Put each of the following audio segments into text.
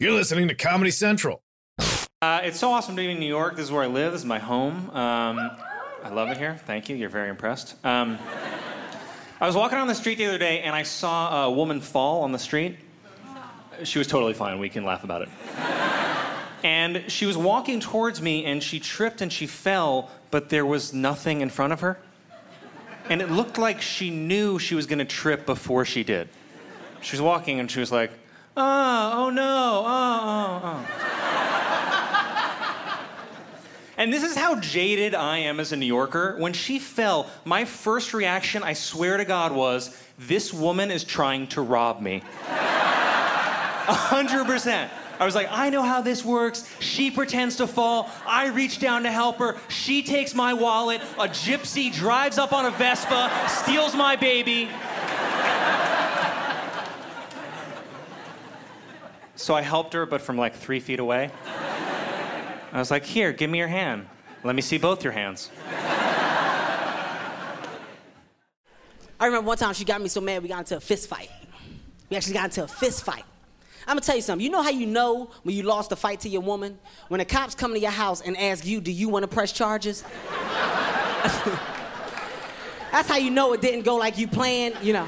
You're listening to Comedy Central. Uh, it's so awesome to be in New York. This is where I live. This is my home. Um, I love it here. Thank you. You're very impressed. Um, I was walking down the street the other day and I saw a woman fall on the street. She was totally fine. We can laugh about it. And she was walking towards me and she tripped and she fell, but there was nothing in front of her. And it looked like she knew she was going to trip before she did. She was walking and she was like, oh, oh no, oh, oh, oh. And this is how jaded I am as a New Yorker. When she fell, my first reaction, I swear to God, was this woman is trying to rob me. A hundred percent. I was like, I know how this works. She pretends to fall. I reach down to help her. She takes my wallet. A gypsy drives up on a Vespa, steals my baby. So I helped her, but from like three feet away. I was like, Here, give me your hand. Let me see both your hands. I remember one time she got me so mad we got into a fist fight. We actually got into a fist fight. I'm gonna tell you something. You know how you know when you lost a fight to your woman? When the cops come to your house and ask you, do you wanna press charges? That's how you know it didn't go like you planned, you know.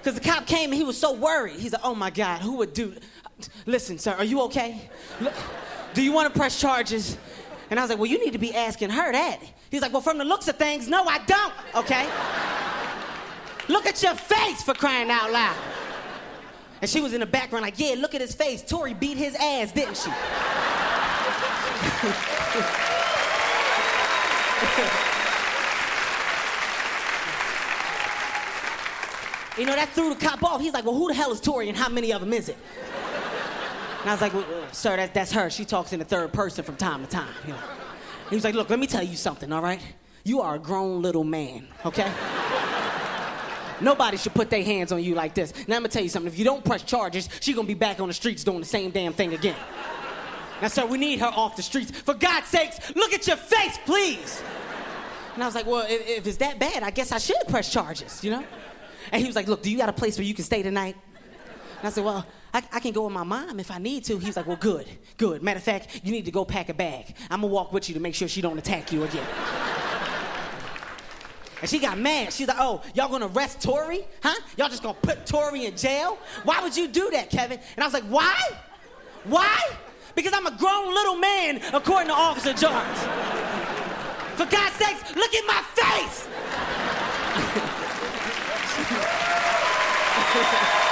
Because the cop came and he was so worried. He's like, oh my God, who would do. Listen, sir, are you okay? Do you wanna press charges? And I was like, well, you need to be asking her that. He's like, well, from the looks of things, no, I don't, okay? Look at your face for crying out loud. And she was in the background, like, yeah, look at his face. Tori beat his ass, didn't she? you know, that threw the cop off. He's like, well, who the hell is Tori and how many of them is it? And I was like, well, uh, sir, that, that's her. She talks in the third person from time to time. You know. He was like, look, let me tell you something, all right? You are a grown little man, okay? Nobody should put their hands on you like this. Now I'm gonna tell you something. If you don't press charges, she's gonna be back on the streets doing the same damn thing again. Now, sir, we need her off the streets. For God's sakes, look at your face, please. And I was like, well, if, if it's that bad, I guess I should press charges, you know? And he was like, look, do you got a place where you can stay tonight? And I said, well, I, I, can go with my mom if I need to. He was like, well, good, good. Matter of fact, you need to go pack a bag. I'm gonna walk with you to make sure she don't attack you again. And she got mad. She's like, oh, y'all gonna arrest Tori? Huh? Y'all just gonna put Tori in jail? Why would you do that, Kevin? And I was like, why? Why? Because I'm a grown little man, according to Officer Jones. For God's sakes, look at my face!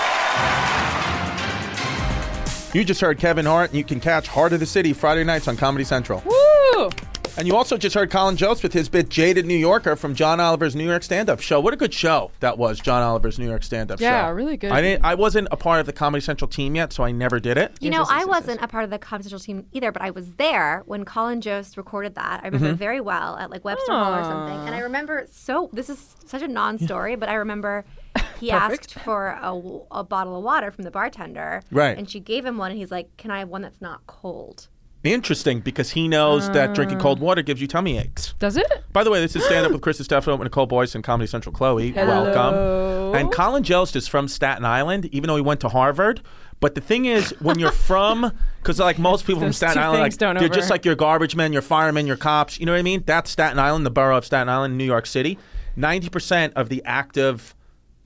You just heard Kevin Hart, and you can catch Hart of the City Friday nights on Comedy Central. Woo! And you also just heard Colin Jost with his bit Jaded New Yorker from John Oliver's New York Stand Up Show. What a good show that was, John Oliver's New York Stand Up Show. Yeah, really good. I didn't I wasn't a part of the Comedy Central team yet, so I never did it. You know, I wasn't a part of the Comedy Central team either, but I was there when Colin Jost recorded that. I remember Mm-hmm. it very well at like Webster Hall or something. And I remember so this is such a non-story, but I remember he asked for a bottle of water from the bartender. Right. And she gave him one, and he's like, "Can I have one that's not cold?" Interesting because he knows that drinking cold ah. water gives you tummy aches. Does it? By the way, this is Stand Up with Chris Distefano and Nicole Boyce and Comedy Central Chloe. Hello. Welcome. And Colin Jost is from Staten Island, even though he went to Harvard. But the thing is, when you're from, because like most people from Those Staten two Island, like things don't they're just over. like your garbage men, your firemen, your cops. You know what I mean? That's Staten Island, the borough of Staten Island, New York City. Ninety percent of the active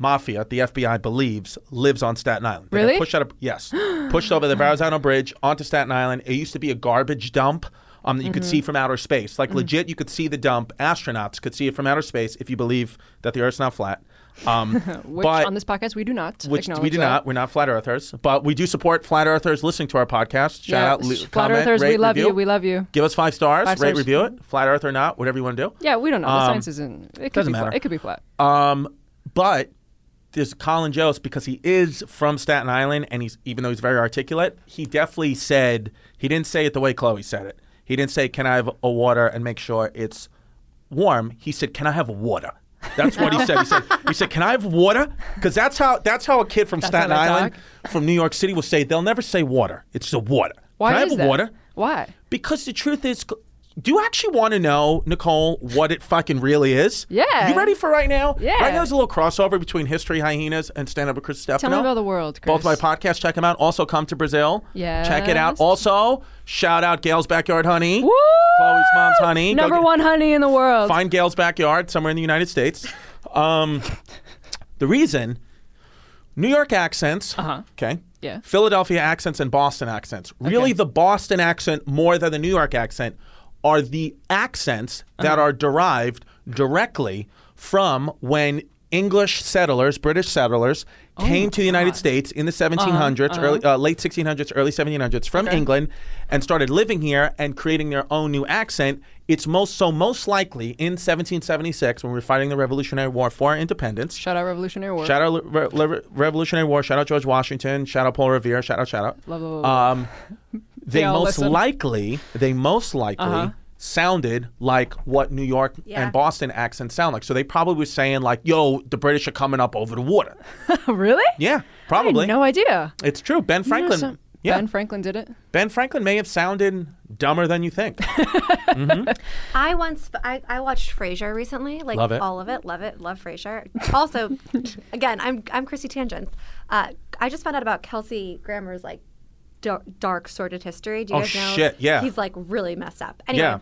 mafia, the FBI believes, lives on Staten Island. They Really? Pushed out of yes, pushed over the Verrazano Bridge onto Staten Island. It used to be a garbage dump. Um, that you could see Mm-hmm. from outer space. Like legit, you could see the dump. Astronauts could see it from outer space if you believe that the Earth's not flat. Um, Which but on this podcast we do not. which we do that. not. We're not flat earthers, but we do support flat earthers listening to our podcast. Shout Yeah, out, le- Flat comment, Earthers, we love review. you. We love you. Give us five stars. Five rate, stars. review it. Flat Earth or not, whatever you want to do. Yeah, we don't know. The Um, science isn't. It could doesn't be matter. flat. It could be flat. Um, but there's Colin Jost because he is from Staten Island, and he's even though he's very articulate, he definitely said he didn't say it the way Chloe said it. He didn't say, "Can I have a water and make sure it's warm?" He said, "Can I have water?" That's what he said. He said, "He said, can I have water?" Because that's how that's how a kid from That's Staten Island, from New York City, will say. They'll never say water. It's the water. Why can I is have that? water? Why? Because the truth is, do you actually want to know, Nicole, what it fucking really is? Yeah. You ready for right now? Yeah. Right now, there's a little crossover between History Hyenas and Stand Up with Chris Distefano. Tell me about the world, Chris. Both my podcasts. Check them out. Also, come to Brazil. Yeah. Check it out. Also, shout out Gail's Backyard Honey. Woo! Chloe's mom's honey. Number get- one honey in the world. Find Gail's Backyard somewhere in the United States. Um, the reason, New York accents. Uh-huh. Okay. Yeah. Philadelphia accents and Boston accents. Really, the Boston accent more than the New York accent are the accents that Uh-huh. are derived directly from when English settlers, British settlers, Oh came to the United States in the 1700s, early, uh, late 1600s, early 1700s from England, and started living here and creating their own new accent. It's most so most likely in 1776 when we were fighting the Revolutionary War for our independence. Shout out Revolutionary War. Shout out Re- Re- Revolutionary War. Shout out George Washington. Shout out Paul Revere. Shout out. Shout out. Love, love, love. Um, they all most listen. likely. They most likely Uh-huh. sounded like what New York Yeah. and Boston accents sound like. So they probably were saying like, "Yo, the British are coming up over the water." really? Yeah, I had probably. no idea. It's true. Ben You know Franklin. yeah, Ben Franklin did it. Ben Franklin may have sounded dumber than you think. I once I, I watched Frasier recently, like Love it. all of it, love it, love Frasier. Also, again, I'm I'm Chrissy Tangents. Uh, I just found out about Kelsey Grammer's like dark, dark sordid history. Do you Oh, guys know? shit, yeah. He's like really messed up. Anyway, Yeah.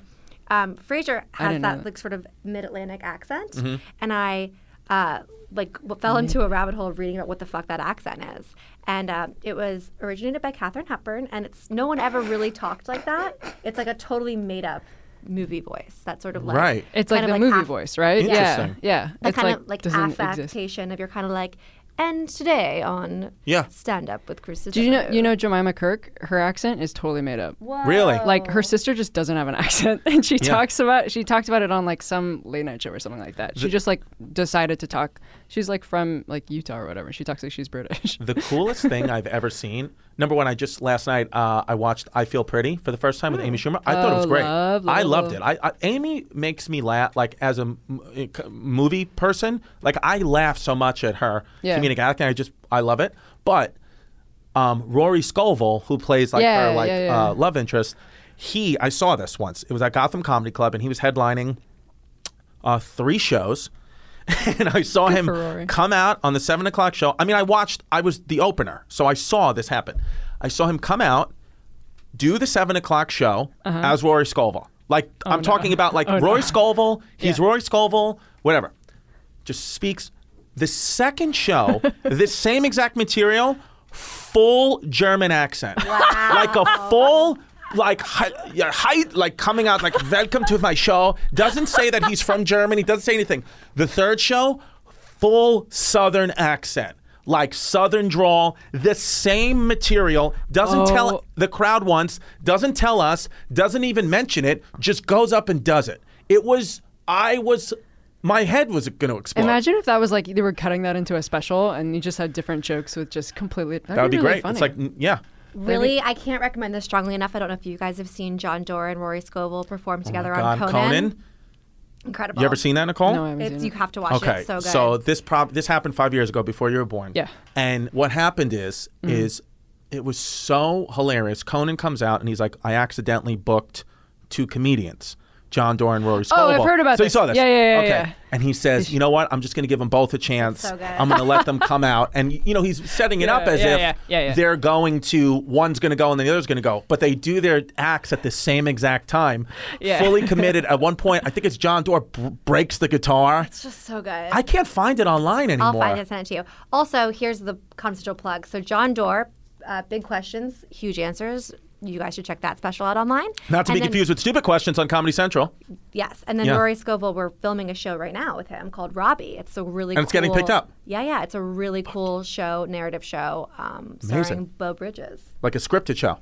um, Frasier has didn't know that that. like sort of mid-Atlantic accent, Mm-hmm. and I uh, like w- fell into a rabbit hole of reading about what the fuck that accent is. And uh, it was originated by Katharine Hepburn, and it's no one ever really talked like that. It's like a totally made up movie voice. That sort of like Right. It's like kind the of movie aff- voice, right? Interesting. Yeah. Yeah. that it's kind like, of like doesn't exist. affectation of you're kind of like, and today on Yeah. stand up with Chris. Did you know you know Jemima Kirk? Her accent is totally made up. Really? Like her sister just doesn't have an accent, and she Yeah. talks about she talked about it on like some late night show or something like that. She just like decided to talk. She's like from like Utah or whatever. She talks like she's British. the coolest thing I've ever seen. Number one, I just last night uh, I watched I Feel Pretty for the first time with Amy Schumer. I thought it was Oh, great. love, love, I loved it. I, I Amy makes me laugh. Like as a m- uh, movie person, like I laugh so much at her Yeah. comedic acting. I just I love it. But um, Rory Scovel, who plays like Yeah, her like yeah, yeah. Uh, love interest, he I saw this once. It was at Gotham Comedy Club, and he was headlining uh, three shows. and I saw him for come out on the seven o'clock show. I mean, I watched. I was the opener, so I saw this happen. I saw him come out, do the seven o'clock show as Rory Scovel. Like I'm talking about like Uh-huh. Oh, no. Rory Scovel. He's Yeah. Rory Scovel. Whatever. Just speaks. The second show, this same exact material, full German accent, like a full. Like hi, yeah, hi, like coming out like welcome to my show. Doesn't say that he's from Germany. Doesn't say anything. The third show, full Southern accent, like Southern drawl. The same material. Doesn't Oh. tell the crowd once. Doesn't tell us. Doesn't even mention it. Just goes up and does it. It was. I was. My head was going to explode. Imagine if that was like they were cutting that into a special, and you just had different jokes with just completely. That would be really great. Funny. It's like yeah. Really, I can't recommend this strongly enough. I don't know if you guys have seen Jon Dore and Rory Scovel perform together Oh God, on Conan. Conan. Incredible. You ever seen that, Nicole? no, I haven't It's, seen you it. have to watch Okay, it. It's so good. this prob this happened five years ago before you were born. Yeah. And what happened is Mm-hmm. is it was so hilarious. Conan comes out and he's like, I accidentally booked two comedians. John Doran and Rory Scovel. Oh, I've heard about so this. you saw this. Yeah, yeah, yeah, Okay. yeah. And he says, you know what? I'm just going to give them both a chance. so. I'm going to let them come out. And, you know, he's setting it Yeah, up as yeah, if they're going to, one's going to go and then the other's going to go. But they do their acts at the same exact time. Fully committed. At one point, I think it's Jon Dore b- breaks the guitar. it's just so good. I can't find it online anymore. I'll find it and send it to you. Also, here's the confidential plug. So Jon Dore, uh, big questions, huge answers. You guys should check that special out online. Not to And be then- confused with stupid questions on Comedy Central. Yes, and then Yeah. Rory Scovel, we're filming a show right now with him called Robbie. It's a really cool. And it's getting picked up. Yeah, yeah, it's a really cool show, narrative show, um, Amazing. starring Beau Bridges. Like a scripted show.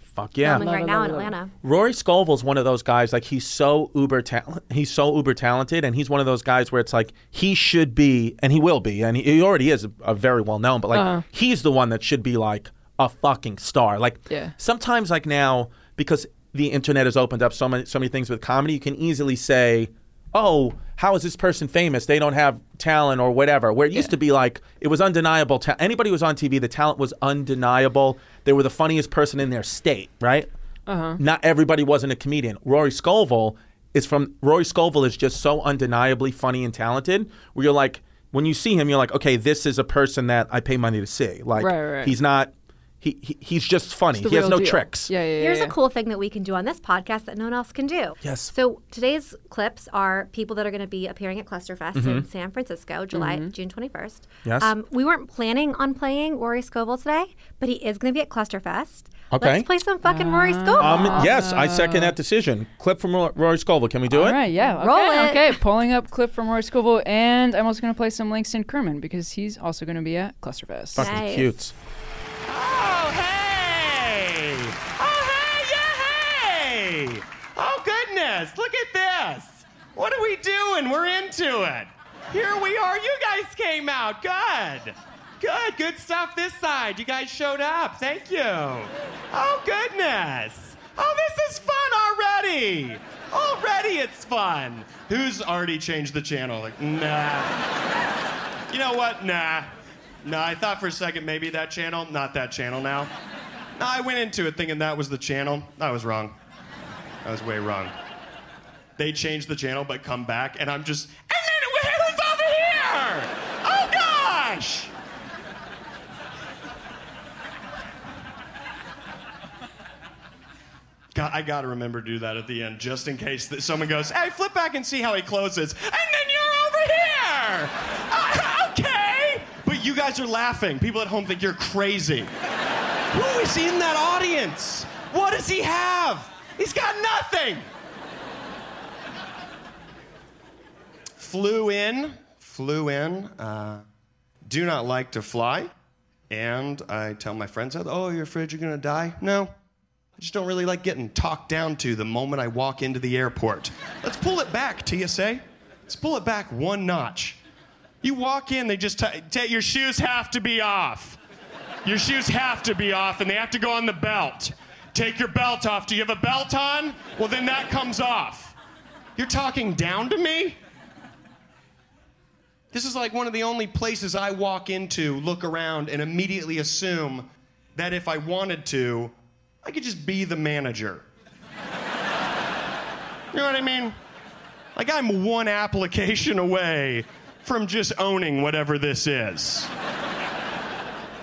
Fuck yeah. Filming right it, now love in it. Atlanta. Rory Scovel's one of those guys. Like he's so uber talent. He's so uber talented, and he's one of those guys where it's like he should be, and he will be, and he, he already is a, very well known. But like Uh-huh. he's the one that should be like a fucking star. Like Yeah. sometimes like now because the internet has opened up so many so many things with comedy, you can easily say. Oh, how is this person famous? They don't have talent or whatever. Where it used to be like it was undeniable. Ta- anybody who was on TV, the talent was undeniable. They were the funniest person in their state, right? Uh-huh. not everybody wasn't a comedian. Rory Scovel is from Rory Scovel is just so undeniably funny and talented. Where you're like, when you see him, you're like, okay, this is a person that I pay money to see. Like, Right, right. he's not. He, he he's just funny. He has no deal. tricks. Yeah, yeah, yeah. Here's yeah. a cool thing that we can do on this podcast that no one else can do. Yes. So today's clips are people that are going to be appearing at Clusterfest in San Francisco, July June 21st. Mm-hmm. Yes. Um, we weren't planning on playing Rory Scovel today, but he is going to be at Clusterfest. Okay. Let's play some fucking Rory Scovel. Um, yes, I second that decision. Clip from Rory Scovel. Can we do All it? right, yeah. Okay, Roll it. okay. Pulling up clip from Rory Scovel, and I'm also going to play some Langston Kerman because he's also going to be at Clusterfest. Fucking Nice. cute. Oh, goodness, look at this. What are we doing? We're into it. Here we are. You guys came out. Good. Good, good stuff this side. You guys showed up. Thank you. Oh, goodness. Oh, this is fun already. Already it's fun. Who's already changed the channel? Like, nah. You know what? Nah. Nah, I thought for a second maybe that channel. Not that channel now. No, I went into it thinking that was the channel. I was wrong. I was way wrong. They changed the channel but come back, and I'm just. And then who's over here? Oh gosh! God, I gotta remember to do that at the end, just in case that someone goes, "Hey, flip back and see how he closes," and then you're over here. Uh, okay, but you guys are laughing. People at home think you're crazy. Who is in that audience? What does he have? He's got nothing. Flew in, flew in. Uh, do not like to fly, and I tell my friends, "Oh, you're afraid you're gonna die?" No. I just don't really like getting talked down to the moment I walk into the airport. Let's pull it back, TSA. Let's pull it back one notch. You walk in, they just t- t- your shoes have to be off. Your shoes have to be off, and they have to go on the belt. Take your belt off. Do you have a belt on? Well, then that comes off. You're talking down to me? This is like one of the only places I walk into, look around, and immediately assume that if I wanted to, I could just be the manager. You know what I mean? Like I'm one application away from just owning whatever this is.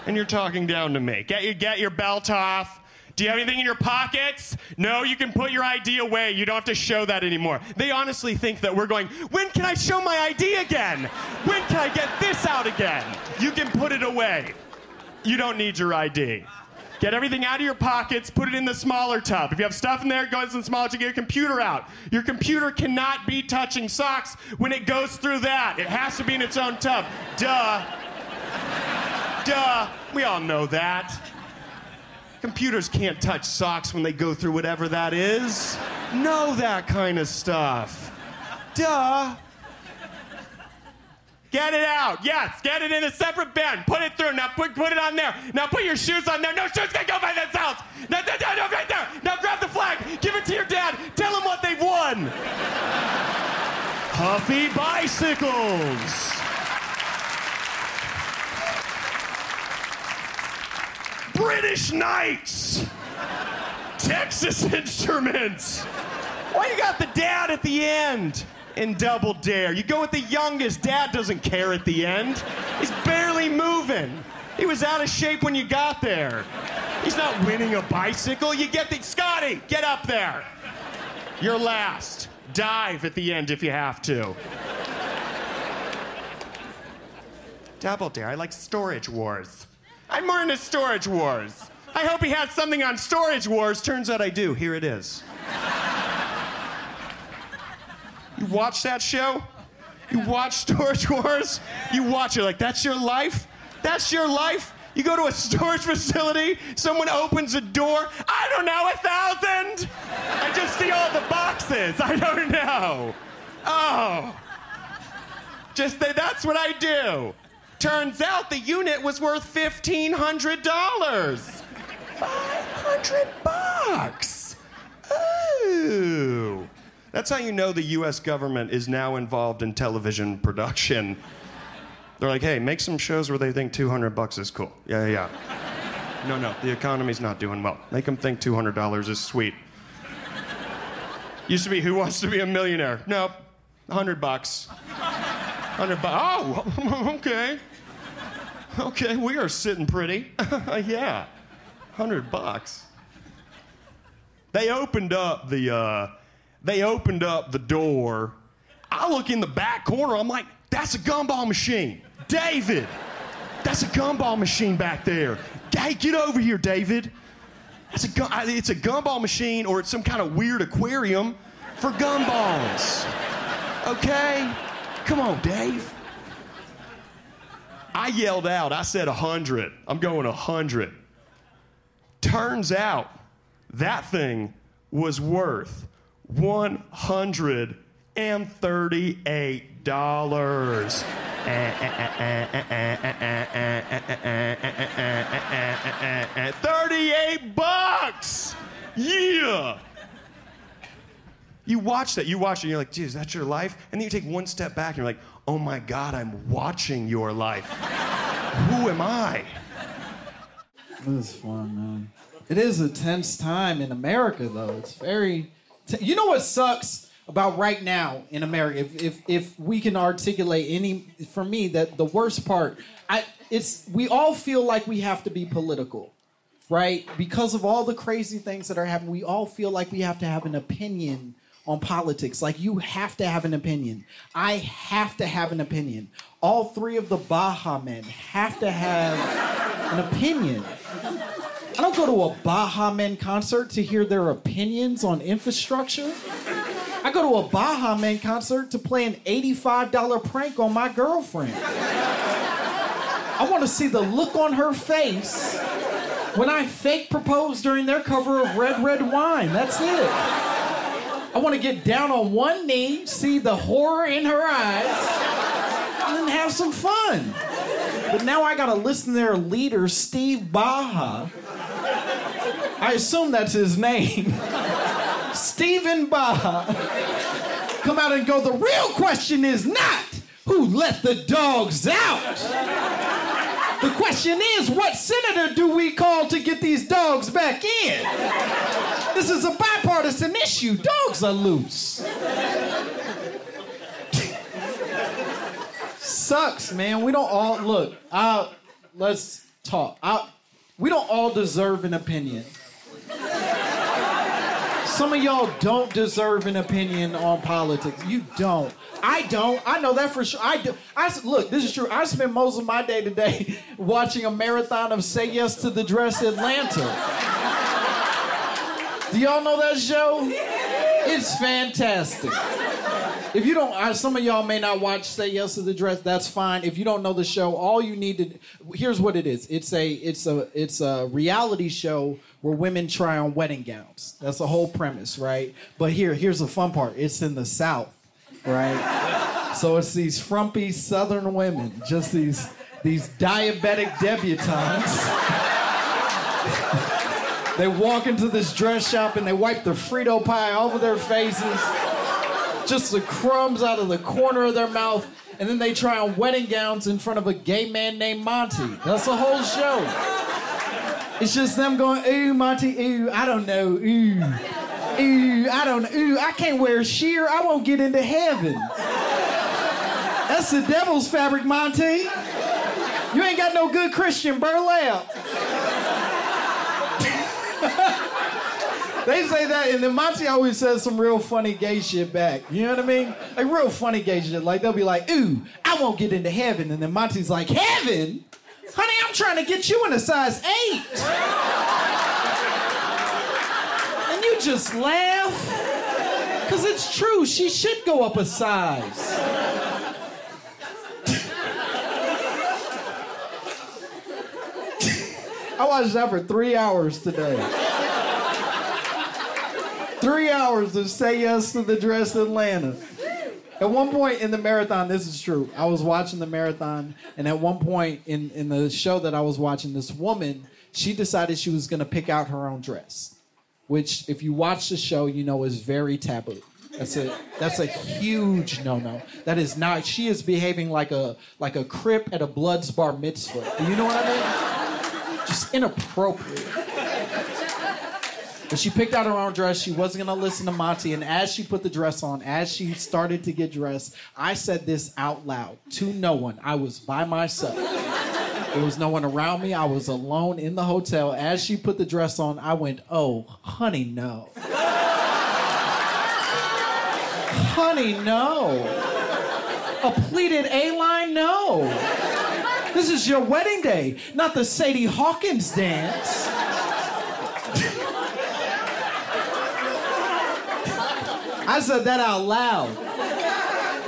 And you're talking down to me. Get your, get your belt off. Do you have anything in your pockets? No, you can put your ID away. You don't have to show that anymore. They honestly think that we're going, when can I show my ID again? When can I get this out again? You can put it away. You don't need your ID. Get everything out of your pockets, put it in the smaller tub. If you have stuff in there, goes in the smaller tub. Get your computer out. Your computer cannot be touching socks when it goes through that. It has to be in its own tub. Duh. Duh. We all know that. Computers can't touch socks when they go through whatever that is. Know that kind of stuff. Duh. Get it out. Yes, get it in a separate bin. Put it through. Now put, put it on there. Now put your shoes on there. No shoes can go by themselves. No, no, no, no, right there. Now grab the flag. Give it to your dad. Tell him what they've won. Huffy bicycles. British Knights. Texas Instruments. Why you got the dad at the end in Double Dare? You go with the youngest. Dad doesn't care at the end. He's barely moving. He was out of shape when you got there. He's not winning a bicycle. You get the Scotty, get up there. You're last. Dive at the end if you have to. Double Dare. I like Storage Wars. I'm more into Storage Wars. I hope he had something on Storage Wars. Turns out I do. Here it is. You watch that show? You watch Storage Wars? You watch it like that's your life? That's your life? You go to a storage facility, someone opens a door, I don't know, a thousand? I just see all the boxes. I don't know. Oh. Just that that's what I do. Turns out the unit was worth $1,500. 500 bucks. Ooh. That's how you know the US government is now involved in television production. They're like, hey, make some shows where they think 200 bucks is cool. Yeah, yeah, yeah. No, no, the economy's not doing well. Make them think $200 is sweet. Used to be who wants to be a millionaire? Nope, 100 bucks. 100 bucks. Oh, okay. Okay, we are sitting pretty. yeah, 100 bucks. They opened up the uh, they opened up the door. I look in the back corner. I'm like, that's a gumball machine, David. That's a gumball machine back there. Hey, get over here, David. That's a it's a gumball machine or it's some kind of weird aquarium for gumballs. Okay? Come on, Dave. I yelled out, I said 100. I'm going 100. Turns out that thing was worth $138. 38 bucks! Yeah! You watch that, you watch it, and you're like, geez, that's your life? And then you take one step back and you're like, oh my God, I'm watching your life. Who am I? This is fun, man. It is a tense time in America, though. It's very. T- you know what sucks about right now in America? If, if if we can articulate any, for me, that the worst part, I it's we all feel like we have to be political, right? Because of all the crazy things that are happening, we all feel like we have to have an opinion on politics. Like you have to have an opinion. I have to have an opinion. All three of the Baha men have to have an opinion. I don't go to a Baha Men concert to hear their opinions on infrastructure. I go to a Baha Men concert to play an $85 prank on my girlfriend. I want to see the look on her face when I fake propose during their cover of Red Red Wine. That's it. I want to get down on one knee, see the horror in her eyes, and then have some fun. But now I gotta listen to their leader, Steve Baha. I assume that's his name. Stephen Baha. Come out and go, the real question is not who let the dogs out. The question is, what senator do we call to get these dogs back in? This is a bipartisan issue. Dogs are loose. Sucks, man. We don't all look. Uh, let's talk. I, we don't all deserve an opinion. Some of y'all don't deserve an opinion on politics. You don't. I don't. I know that for sure. I do. I look. This is true. I spend most of my day today watching a marathon of "Say Yes to the Dress" Atlanta. Do y'all know that show? It's fantastic. If you don't, uh, some of y'all may not watch "Say Yes to the Dress." That's fine. If you don't know the show, all you need to here's what it is. It's a it's a it's a reality show where women try on wedding gowns. That's the whole premise, right? But here here's the fun part. It's in the South, right? so it's these frumpy Southern women, just these these diabetic debutantes. they walk into this dress shop and they wipe the Frito pie over their faces just the crumbs out of the corner of their mouth, and then they try on wedding gowns in front of a gay man named Monty. That's the whole show. It's just them going, ooh, Monty, ooh, I don't know, ooh. Ooh, I don't ooh, I can't wear sheer, I won't get into heaven. That's the devil's fabric, Monty. You ain't got no good Christian burlap. They say that, and then Monty always says some real funny gay shit back. You know what I mean? Like real funny gay shit. Like they'll be like, "Ooh, I won't get into heaven," and then Monty's like, "Heaven, honey, I'm trying to get you in a size eight. and you just laugh because it's true. She should go up a size. I watched that for three hours today. Hours to say yes to the dress Atlanta. At one point in the marathon, this is true. I was watching the marathon, and at one point in, in the show that I was watching, this woman, she decided she was gonna pick out her own dress. Which, if you watch the show, you know is very taboo. That's a that's a huge no-no. That is not. She is behaving like a like a crip at a Bloods bar mitzvah. Do you know what I mean? Just inappropriate. But she picked out her own dress. She wasn't gonna listen to Monty. And as she put the dress on, as she started to get dressed, I said this out loud to no one. I was by myself. There was no one around me. I was alone in the hotel. As she put the dress on, I went, Oh, honey, no. honey, no. A pleated A line? No. This is your wedding day, not the Sadie Hawkins dance. I said that out loud.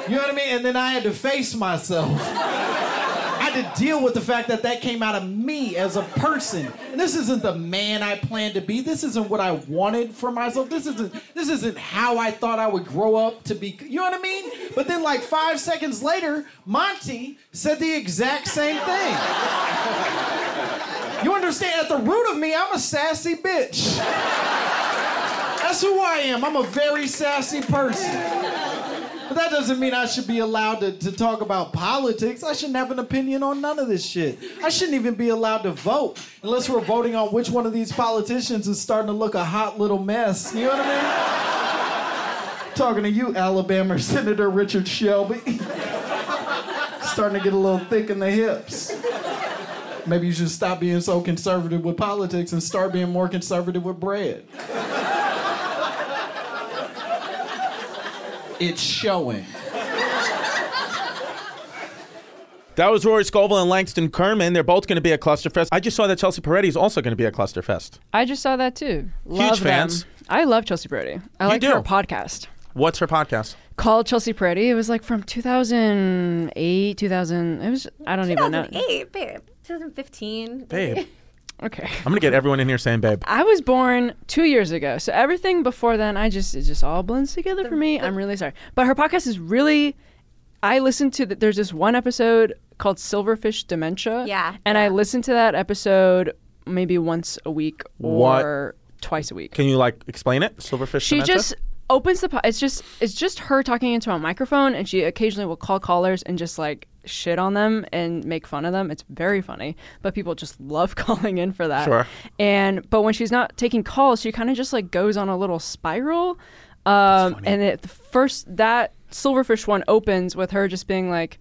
You know what I mean? And then I had to face myself. I had to deal with the fact that that came out of me as a person. And this isn't the man I planned to be. This isn't what I wanted for myself. This isn't this isn't how I thought I would grow up to be. You know what I mean? But then like 5 seconds later, Monty said the exact same thing. You understand at the root of me, I'm a sassy bitch. That's who I am. I'm a very sassy person. But that doesn't mean I should be allowed to, to talk about politics. I shouldn't have an opinion on none of this shit. I shouldn't even be allowed to vote unless we're voting on which one of these politicians is starting to look a hot little mess. You know what I mean? Talking to you, Alabama Senator Richard Shelby. starting to get a little thick in the hips. Maybe you should stop being so conservative with politics and start being more conservative with bread. It's showing. That was Rory Scovel and Langston Kerman. They're both going to be at Clusterfest. I just saw that Chelsea Peretti is also going to be at Clusterfest. I just saw that too. Love them. fans. I love Chelsea Peretti. I You like do? her podcast What's her podcast? called Chelsea Peretti. It was like from 2008, 2000. It was I don't even know. 2008, babe. 2015. Babe. Okay. I'm going to get everyone in here saying babe. I was born two years ago, so everything before then, I just it just all blends together for me. I'm really sorry, but her podcast is really. I listened to that. There's this one episode called Silverfish Dementia. Yeah, and I yeah. listened to that episode maybe once a week What- or twice a week. Can you like explain it? Silverfish She Dementia? just opens the. Po- it's just it's just her talking into a microphone, and she occasionally will call callers and just like shit on them and make fun of them. It's very funny, but people just love calling in for that. Sure. And but when she's not taking calls, she kind of just like goes on a little spiral. Um, and it, the first that silverfish one opens with her just being like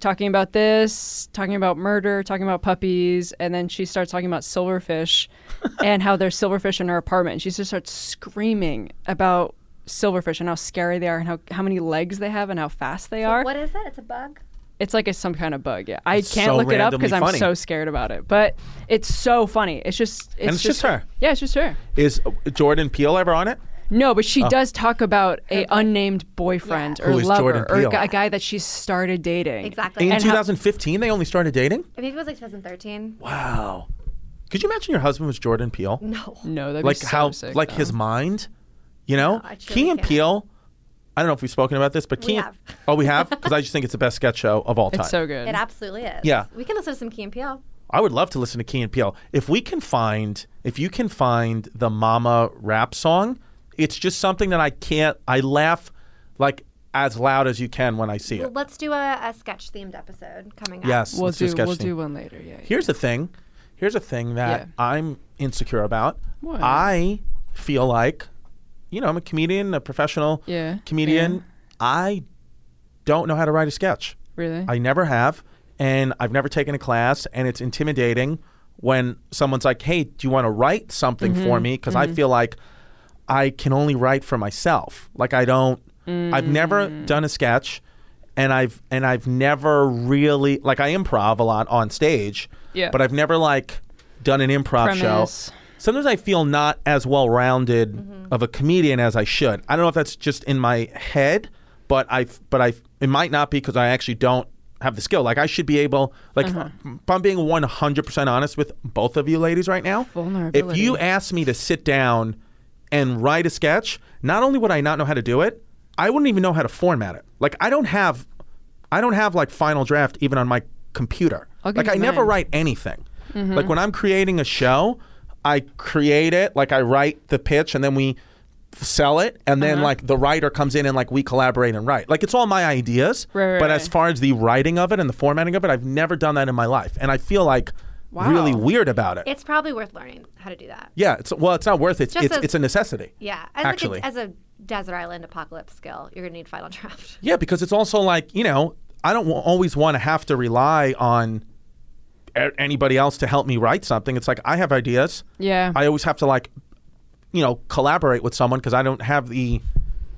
talking about this, talking about murder, talking about puppies, and then she starts talking about silverfish and how there's silverfish in her apartment. And she just starts screaming about silverfish and how scary they are and how, how many legs they have and how fast they are. What is it? It's a bug. It's like a, some kind of bug. Yeah, I It's can't so look it up randomly because I'm funny. so scared about it. But it's so funny. It's just it's, it's just her. Yeah, it's just her. Is uh, Jordan Peele ever on it? No, but she oh. does talk about a unnamed boyfriend or Who is lover Jordan or a Peele? gu- a guy that she started dating. Exactly. In And how- 2015, they only started dating? I think it was like 2013. Wow. Could you imagine your husband was Jordan Peele? No. No, that'd like be so how sick, like though. his mind you know I truly key and can't. peele i don't know if we've spoken about this but We key and- have. oh we have because i just think it's the best sketch show of all time It's so good. It absolutely is. Yeah. We can listen to some Key and Peele. i would love to listen to key and peele if we can find if you can find the mama rap song it's just something that i can't i laugh like as loud as you can when i see it. Well, it let's do a, a sketch themed episode coming up. yes We'll let's do sketch we'll theme. do one later. Yeah. yeah. here's the thing here's a thing that Yeah. i'm insecure about What? i feel like you know i'm a comedian a professional Yeah, comedian yeah. i don't know how to write a sketch Really? I never have, and I've never taken a class, and it's intimidating when someone's like, "Hey, do you want to write something for Mm-hmm. me?" Because I feel like I can only write for myself. Like I don't. I've never Mm. done a sketch, and I've and I've never really like I improv a lot on stage. Yeah. But I've never like done an improv Premise. show. Sometimes I feel not as well rounded Mm-hmm. of a comedian as I should. I don't know if that's just in my head, but I but I it might not be because I actually don't have the skill. Like I should be able like Uh-huh. if I'm being 100% honest with both of you ladies right now. If you asked me to sit down and write a sketch, not only would I not know how to do it, I wouldn't even know how to format it. Like I don't have I don't have like Final Draft even on my computer. Like I never write anything. Like when I'm creating a show, I create it, like I write the pitch and then we sell it and then Uh-huh. like the writer comes in and like we collaborate and write. Like it's all my ideas. Right, right, but right. as far as the writing of it and the formatting of it, I've never done that in my life. And I feel like Wow. really weird about it. It's probably worth learning how to do that. yeah, it's well, it's not worth it. Just It's as- it's a necessity. Yeah, as Actually. like a, as a desert island apocalypse skill, you're gonna need Final Draft. Yeah, because it's also like you know I don't w- always want to have to rely on a- anybody else to help me write something. It's like I have ideas. Yeah. I always have to like, you know, collaborate with someone because I don't have the.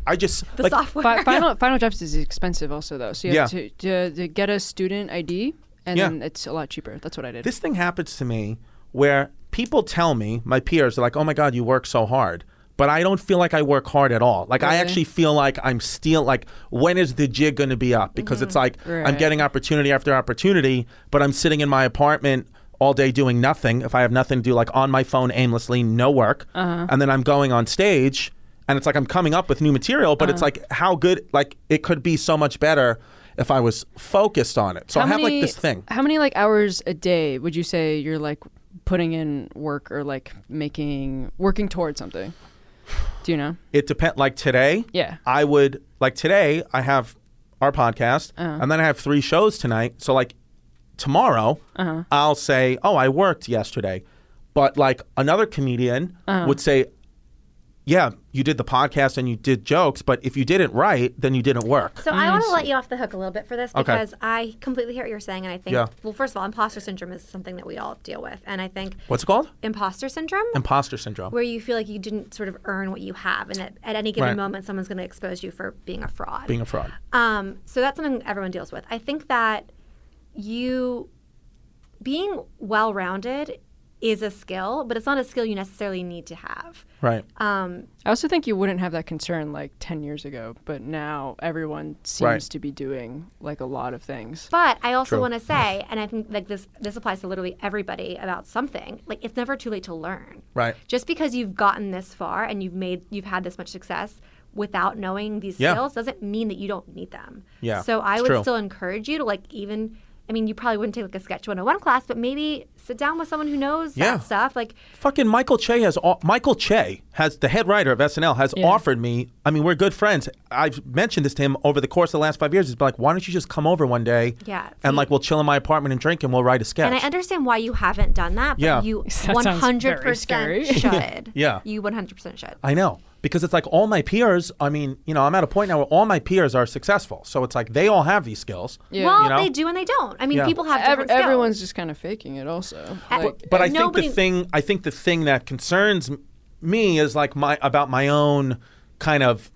I just The like software. Fi- final Final Draft is expensive also though, so you have Yeah. to, to to get a student ID, and Yeah. then it's a lot cheaper. That's what I did. this thing happens to me where people tell me, my peers, they're like, "Oh my god, you work so hard." But I don't feel like I work hard at all. Like I actually feel like I'm still like, when is the jig going to be up? Because it's like I'm Mm-hmm. Getting opportunity after opportunity, but I'm sitting in my apartment all day doing nothing. If I have nothing to do, like on my phone aimlessly, no work, Uh-huh. and then I'm going on stage, and it's like I'm coming up with new material. But it's Uh-huh. like how good, like it could be so much better if I was focused on it. So I have like this thing. How many like hours a day would you say you're like putting in work or like making working towards something? Do you know? It depends. Like today, Yeah. I would like today. I have our podcast, Uh-huh. and then I have three shows tonight. So like tomorrow, Uh-huh. I'll say, "Oh, I worked yesterday," but like another comedian Uh-huh. would say, "Yeah, you did the podcast and you did jokes, but if you didn't write, then you didn't work." So I want to let you off the hook a little bit for this Okay. because I completely hear what you're saying, and I think, Yeah. well, first of all, imposter syndrome is something that we all deal with, and I think What's it called? imposter syndrome, Imposter syndrome. where you feel like you didn't sort of earn what you have, and at, at any given Right. moment, someone's going to expose you for being a fraud. Being a fraud. Um, so that's something everyone deals with. I think that you being well-rounded is a skill, but it's not a skill you necessarily need to have. Right. Um, I also think you wouldn't have that concern like 10 years ago, but now everyone seems Right. to be doing like a lot of things. But I also want to say, and I think like this this applies to literally everybody about something. Like it's never too late to learn. Right. Just because you've gotten this far and you've made you've had this much success without knowing these Yeah. skills doesn't mean that you don't need them. Yeah, So I it's would true. still encourage you to like even I mean, you probably wouldn't take like a sketch 101 class, but maybe sit down with someone who knows Yeah. that stuff. Like Fucking Michael Che has au- Michael Che has the head writer of SNL has Yeah. offered me. I mean, we're good friends. I've mentioned this to him over the course of the last five years. He's been like, "Why don't you just come over one day? Yeah, and like we'll chill in my apartment and drink, and we'll write a sketch." and I understand why you haven't done that, but Yeah. you 100% should. Yeah. You 100% should. I know because it's like all my peers. I mean, you know, I'm at a point now where all my peers are successful. So it's like they all have these skills. Yeah. Well, You know? they do and they don't. I mean, Yeah. people have Ev- different skills. everyone's just kind of faking it also. Like, But I think the thing I think the thing that concerns me is like my about my own kind of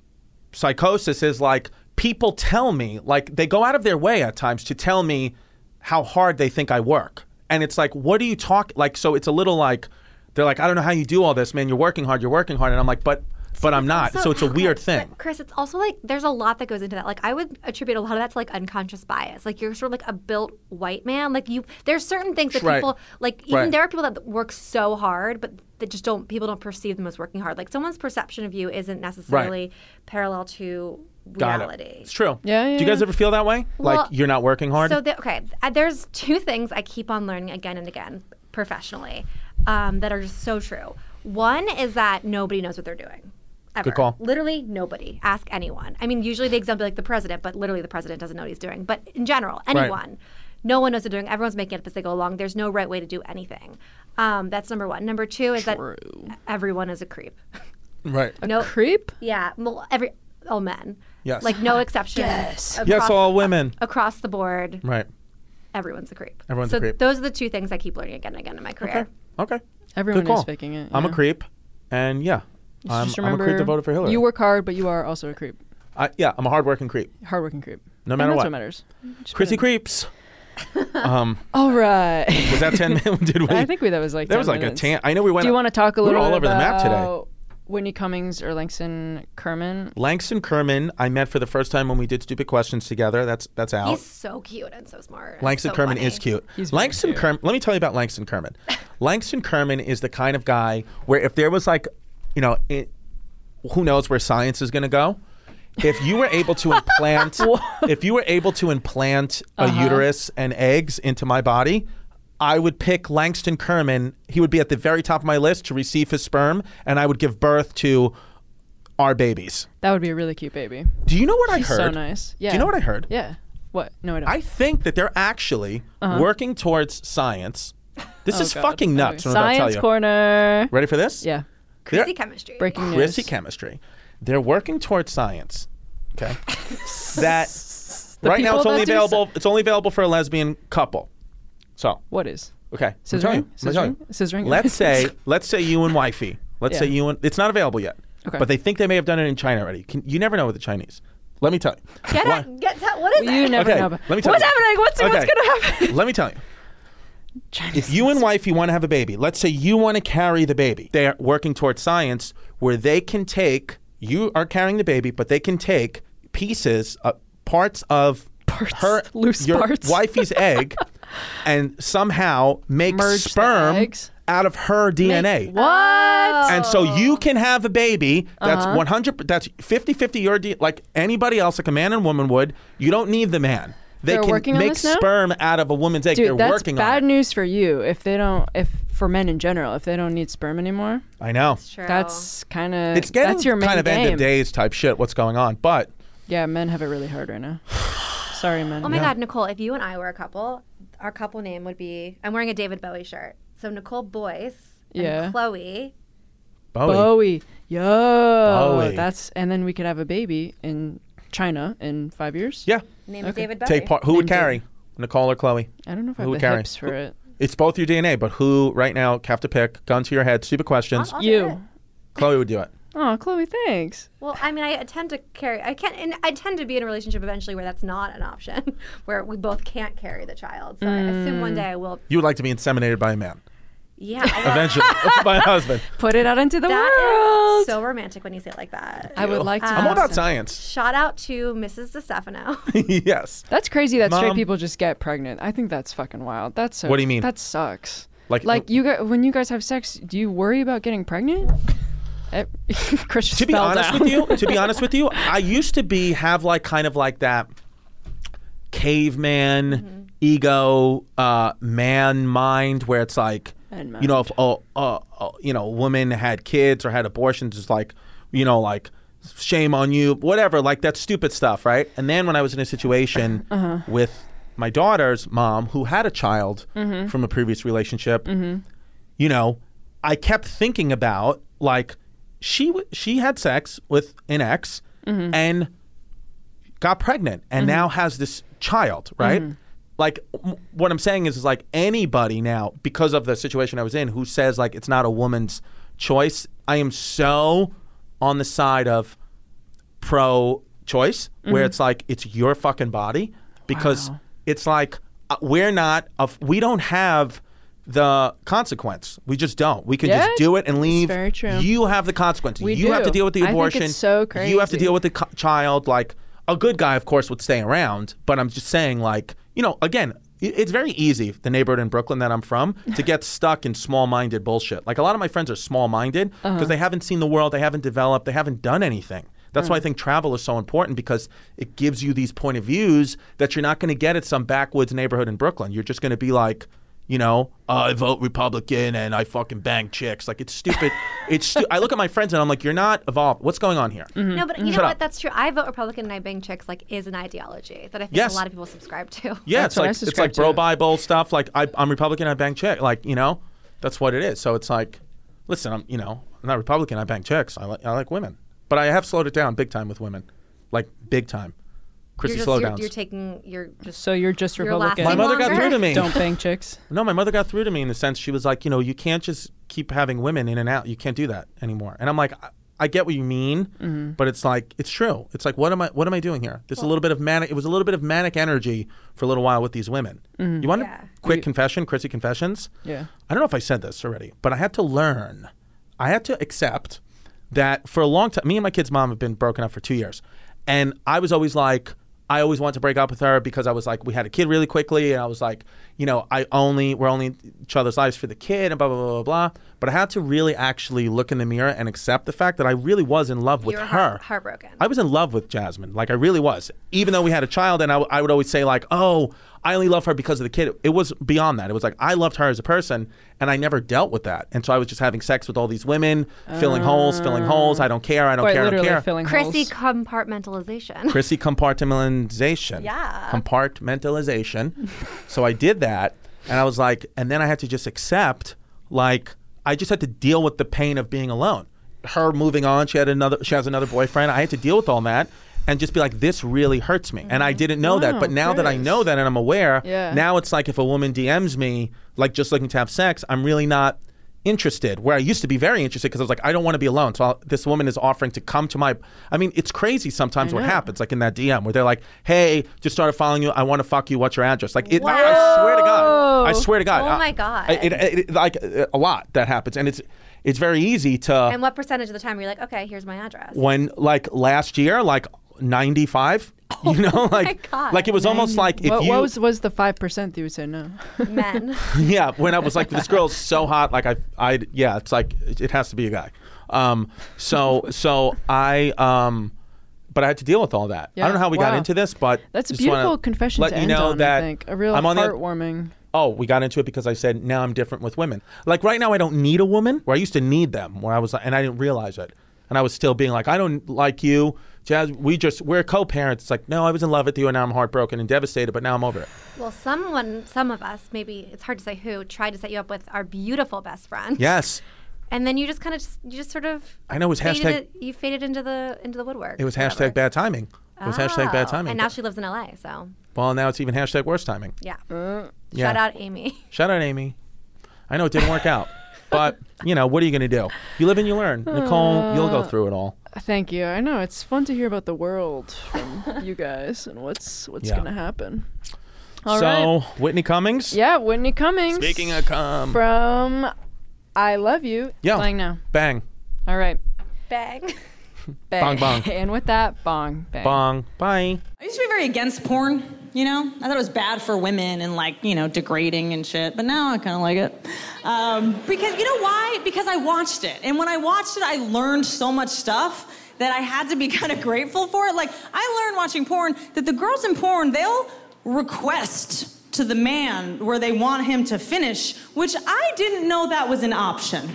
psychosis is like people tell me like they go out of their way at times to tell me how hard they think I work. And it's like what do you talk like so it's a little like they're like I don't know how you do all this man you're working hard you're working hard and I'm like but but I'm not. also- so it's a weird but, thing. Chris, it's also like there's a lot that goes into that. Like I would attribute a lot of that to like unconscious bias. Like you're sort of like a built white man. Like you, there's certain things that Right. people like. Even Right. there are people that work so hard, but that just don't. People don't perceive them as working hard. Like someone's perception of you isn't necessarily parallel to Got reality. it. It's true. Yeah, Do you guys ever feel that way? Well, like you're not working hard? So the, okay, uh, there's two things I keep on learning again and again professionally um, that are just so true. One is that nobody knows what they're doing. Ever. Good call. Literally nobody. Ask anyone. I mean, usually the example like the president, but literally the president doesn't know what he's doing. But in general, anyone. No one knows what they're doing. Everyone's making it up as they go along. There's no right way to do anything. Um, that's number one. Number two is that everyone is a creep. right. no creep? Yeah, well, every all men. Yes. Like no exceptions. Yes. Across, Yes, all women. across the board Right. everyone's a creep. Everyone's so a creep. those are the two things I keep learning again and again in my career. Okay. Okay. Everyone Good is faking it. I'm a creep, and yeah, I'm, Just I'm a creep that voted for Hillary. You work hard, but you are also a creep. I, yeah, I'm a hardworking creep. Hardworking creep. No And matter that's what. what matters. Just Chrissy creeps. um, All right. was that ten minutes? Did we? I think we that was like that 10 was like minutes. a tan. I know we went. Do you want to talk a we little all bit over the map today. about Whitney Cummings or Langston Kerman? Langston Kerman, I met for the first time when we did stupid questions together. That's that's out. He's so cute and so smart. Langston so Kerman funny. is cute. He's Langston. Kerman. Let me tell you about Langston Kerman. Langston Kerman is the kind of guy where if there was like, you know, it, who knows where science is going to go. If you were able to implant, if you were able to implant a Uh-huh. uterus and eggs into my body, I would pick Langston Kerman. He would be at the very top of my list to receive his sperm, and I would give birth to our babies. That would be a really cute baby. Do you know what I heard? so nice. Yeah. Do you know what I heard? Yeah. What? No, I don't. I think that they're actually Uh-huh. working towards science This Oh, is God. fucking nuts. what I'm about to tell Science corner. Ready for this? Yeah. Chrissy chemistry. Breaking news. Chrissy chemistry. They're working towards science. Okay. that right now people it's only that do available. It's only available for a lesbian couple. So What is? okay, I'm telling Scissoring? you, I'm telling you. Scissoring? Scissoring? Let's say, let's say you and wifey. Let's Yeah. say you and it's not available yet. Okay. But they think they may have done it in China already. Can, you never know with the Chinese. Let me tell you. Get Why- it. Get that. What is You it? never Okay, know. let me tell what's you. happening? What's, what's Okay. going to happen? Let me tell you. If you and wifey want to have a baby, let's say you want to carry the baby. They are working towards science where they can take you are carrying the baby, but they can take pieces, uh, parts of her loose your parts. wifey's egg, and somehow make Merge sperm out of her DNA. What? And so you can have a baby that's Uh-huh. 100 that's 50-50 your D, like anybody else like a man and woman would. You don't need the man. They They're can working on make this now? sperm out of a woman's egg. They're Dude, that's working bad on it. Bad news for you if they don't, if for men in general, if they don't need sperm anymore. I know. True. That's kind of It's getting that's your main kind of game. end of days type shit what's going on. But Yeah, men have it really hard right now. Sorry, men. Oh my God, Nicole! If you and I were a couple, our couple name would be. I'm wearing a David Bowie shirt, so Nicole Boyce and Yeah. Chloe. Bowie. Bowie. Yo. Bowie. That's and then we could have a baby in China in five years. Yeah. Name is David Bowie. Take part who would Named carry? Nicole or Chloe? I don't know if I Who have would carry? hips for it. It's both your DNA, but who right now have to pick, gun to your head, stupid questions. I'll do it. You. Chloe would do it. Oh, Chloe, thanks. Well, I mean, I tend to carry. I can't. And I tend to be in a relationship eventually where that's not an option, where we both can't carry the child. So I hmm. assume one day I will. You would like to be inseminated by a man. Yeah. Eventually. my husband. Put it out into the That world. is so romantic when you say it like that. I would like to. I'm all about science. Shout out to Mrs. Distefano. yes. That's crazy that straight Mom. people just get pregnant. I think that's fucking wild. That's so, What do you mean? That sucks. Like- like you guys, when you guys have sex, do you worry about getting pregnant? Eh, Chris just to be fell honest down. with you, to be honest with you, I used to be have like kind of like that caveman Mm-hmm. ego uh, man mind where it's like Man you know if oh, uh, uh, you know a woman had kids or had abortions it's like you know like shame on you whatever like that stupid stuff right and then when I was in a situation Uh-huh. with my daughter's mom who had a child Mm-hmm. from a previous relationship you know, I kept thinking about like she w- she had sex with an ex Mm-hmm. and got pregnant and now has this child, right? Mm-hmm. Like what I'm saying is, is like anybody now because of the situation I was in who says like it's not a woman's choice. I am so on the side of pro choice where it's like it's your fucking body because Mm-hmm. Wow. it's like uh, we're not of we don't have the consequence. We just don't. We can Yeah, just do it and leave. very true. You have the consequence. We you have to deal with the abortion. so You have to deal with the co- child. Like a good guy, of course, would stay around. But I'm just saying, like you know, again, it's very easy the neighborhood in Brooklyn that I'm from to get stuck in small-minded bullshit. Like a lot of my friends are small-minded because Uh-huh. they haven't seen the world, they haven't developed, they haven't done anything. That's why I think travel is so important because it gives you these point of views that you're not going to get at some backwoods neighborhood in Brooklyn. You're just going to be like, you know, oh, I vote Republican and I fucking bang chicks. Like it's stupid. it's stu- I look at my friends and I'm like, you're not evolved. What's going on here? Mm-hmm. No, but you mm-hmm. know Shut what? up. That's true. I vote Republican and I bang chicks like is an ideology that I think Yes. a lot of people subscribe to. Yeah, That's it's what I like it's like bro to. Bible stuff. Like I, I'm Republican, I bang chick. Like you know, that's what it is. So it's like, listen, I'm you know, I'm not Republican, I bang chicks. I like I like women, but I have slowed it down big time with women, like big time. You're Chrissy just you're, slowdowns. you're taking you're just So you're just You're Republican. My lasting mother got through to me. Don't bang chicks. No, my mother got through to me in the sense she was like, you know, you can't just keep having women in and out. You can't do that anymore. And I'm like, I, I get what you mean, Mm-hmm. but it's like it's true. It's like what am I what am I doing here? There's a little bit of manic. It was a little bit of manic energy for a little while with these women. Mm-hmm. You want Yeah. a quick confession, Chrissy confessions? Yeah. I don't know if I said this already, but I had to learn. I had to accept that for a long time. Me and my kid's mom have been broken up for two years, and I was always like. I always wanted to break up with her because I was like, we had a kid really quickly, and I was like, you know, I only we're only each other's lives for the kid, and blah blah blah blah blah. But I had to really actually look in the mirror and accept the fact that I really was in love with you're her. heartbroken. I was in love with Jasmine. Like I really was. Even though we had a child, and I would always say like, "Oh, I only love her because of the kid." It was beyond that. It was like I loved her as a person, and I never dealt with that. And so I was just having sex with all these women, filling holes, filling holes. I don't care. I don't care. I don't literally care. filling Chrissy holes. compartmentalization. Chrissy compartmentalization. Yeah. Compartmentalization. so I did that. And I was like, and then I had to just accept, like, I just had to deal with the pain of being alone. Her moving on, she had another, she has another boyfriend. I had to deal with all that. And just be like, this really hurts me. And I mm-hmm. didn't know that. But now that I know that and I'm aware, Yeah. now it's like if a woman DMs me, like just looking to have sex, I'm really not interested. Where I used to be very interested because I was like, I don't want to be alone. So I'll, this woman is offering to come to my. I mean, it's crazy sometimes what happens, like in that DM where they're like, Hey, just started following you. I want to fuck you. What's your address? Like, it, I, I swear to God, I swear to God. Oh I- my God. I- it, it, it- like a lot that happens, and it's it's very easy to And what percentage of the time you're you like, okay, here's my address? when like last year, like ninety five. You know, like God. like it was almost like if what, you what was was the five percent that you would say no? Men. yeah, when I was like, this girl's so hot, like I, I, yeah, it's like it it has to be a guy. Um, so, so I, um, but I had to deal with all that. Yeah. I don't know how we got into this, but That's a beautiful confession let to you end know on. that I think a real I'm on the- heartwarming. Oh, we got into it because I said now I'm different with women. Like right now, I don't need a woman. Where I used to need them, where I was, and I didn't realize it, and I was still being like, I don't like you, Jazz. We just we're co-parents. It's like, no, I was in love with you, and now I'm heartbroken and devastated, but now I'm over it. well, someone, some of us, maybe it's hard to say who, tried to set you up with our beautiful best friend. Yes, And then you just kind of, just, you just sort of. I know it was faded hashtag. It, you faded into the into the woodwork. It was whatever. hashtag bad timing. It was hashtag bad Oh, timing. And now she lives in LA, so well, now it's even hashtag worse timing. yeah. Mm. Yeah. Shout out Amy. Shout out Amy. I know it didn't work out, but you know what are you going to do? You live and you learn. Nicole, you'll go uh, through it all. Thank you. I know it's fun to hear about the world from you guys and what's what's Yeah. gonna happen. All so right. Whitney Cummings. Yeah, Whitney Cummings. Speaking of cum, from I Love You. Yeah. Playing now. bang, All right. Bang. Bang. Bong, bong. And with that, bong. Bang. bong, bye. I used to be very against porn, you know? I thought it was bad for women and like, you know, degrading and shit, but now I kind of like it. Um, because, you know why? Because I watched it. And when I watched it, I learned so much stuff that I had to be kind of grateful for it. Like, I learned watching porn that the girls in porn, they'll request to the man where they want him to finish, which I didn't know that was an option.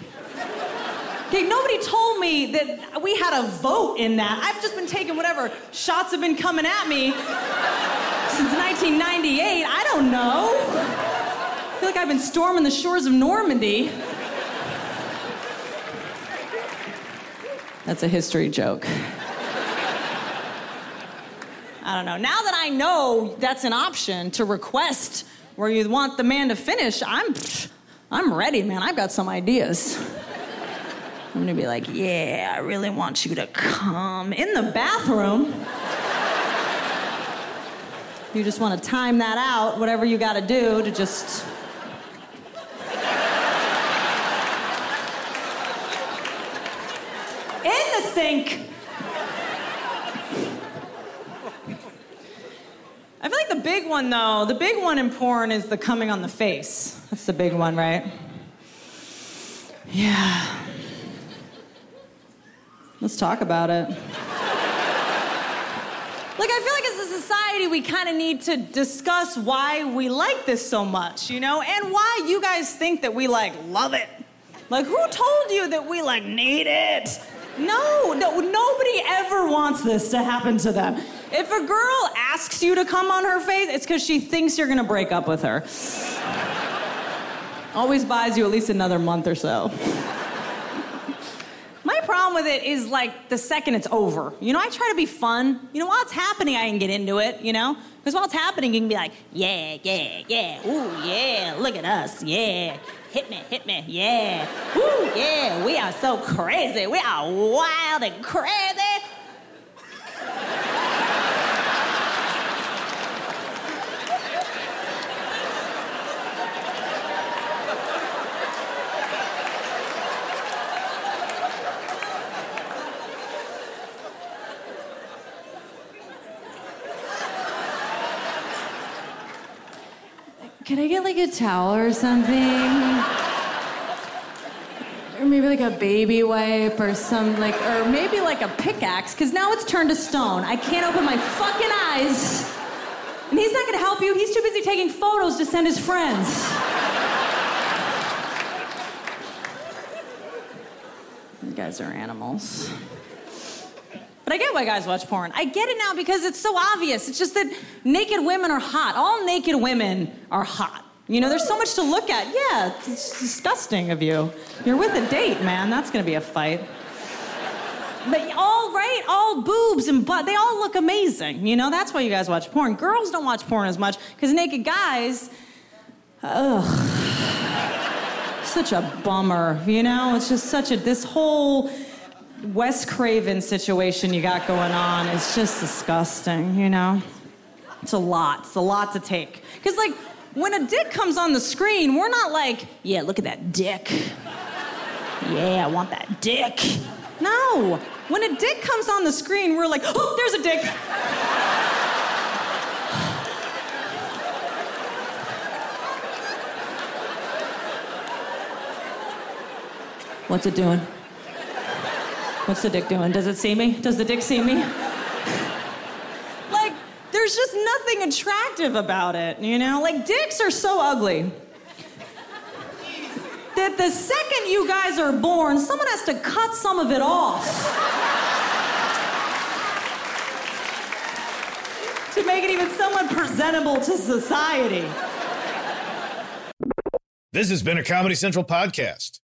Okay, nobody told me that we had a vote in that. I've just been taking whatever shots have been coming at me since 1998. I don't know. I feel like I've been storming the shores of Normandy. That's a history joke. I don't know. Now that I know that's an option to request where you want the man to finish, I'm I'm ready, man. I've got some ideas. I'm gonna be like, yeah, I really want you to come in the bathroom. You just wanna time that out, whatever you gotta do to just. In the sink! I feel like the big one, though, the big one in porn is the coming on the face. That's the big one, right? Yeah. Let's talk about it. Like, I feel like as a society, we kind of need to discuss why we like this so much, you know, and why you guys think that we like love it. Like, who told you that we like need it? No, no, nobody ever wants this to happen to them. If a girl asks you to come on her face, it's because she thinks you're gonna break up with her. Always buys you at least another month or so. Problem with it is like the second it's over. You know, I try to be fun. You know, while it's happening, I can get into it, you know? Because while it's happening, you can be like, yeah, yeah, yeah, ooh, yeah, look at us, yeah. Hit me, hit me, yeah. Ooh, yeah, we are so crazy. We are wild and crazy. Can I get like a towel or something? Or maybe like a baby wipe or some like, or maybe like a pickaxe, because now it's turned to stone. I can't open my fucking eyes. And he's not gonna help you. He's too busy taking photos to send his friends. You guys are animals. But I get why guys watch porn. I get it now because it's so obvious. It's just that naked women are hot. All naked women are hot. You know, there's so much to look at. Yeah, it's disgusting of you. You're with a date, man. That's gonna be a fight. But all right, all boobs and butt, they all look amazing. You know, that's why you guys watch porn. Girls don't watch porn as much because naked guys, ugh, such a bummer. You know, it's just such a this whole Wes Craven situation you got going on is just disgusting. You know, it's a lot. It's a lot to take. Because like when a dick comes on the screen, we're not like, yeah, look at that dick. Yeah, I want that dick. No. When a dick comes on the screen, we're like, oh, there's a dick. What's it doing? What's the dick doing? Does it see me? Does the dick see me? There's just nothing attractive about it, you know? Like, dicks are so ugly that the second you guys are born, someone has to cut some of it off. to make it even somewhat presentable to society. This has been a Comedy Central podcast.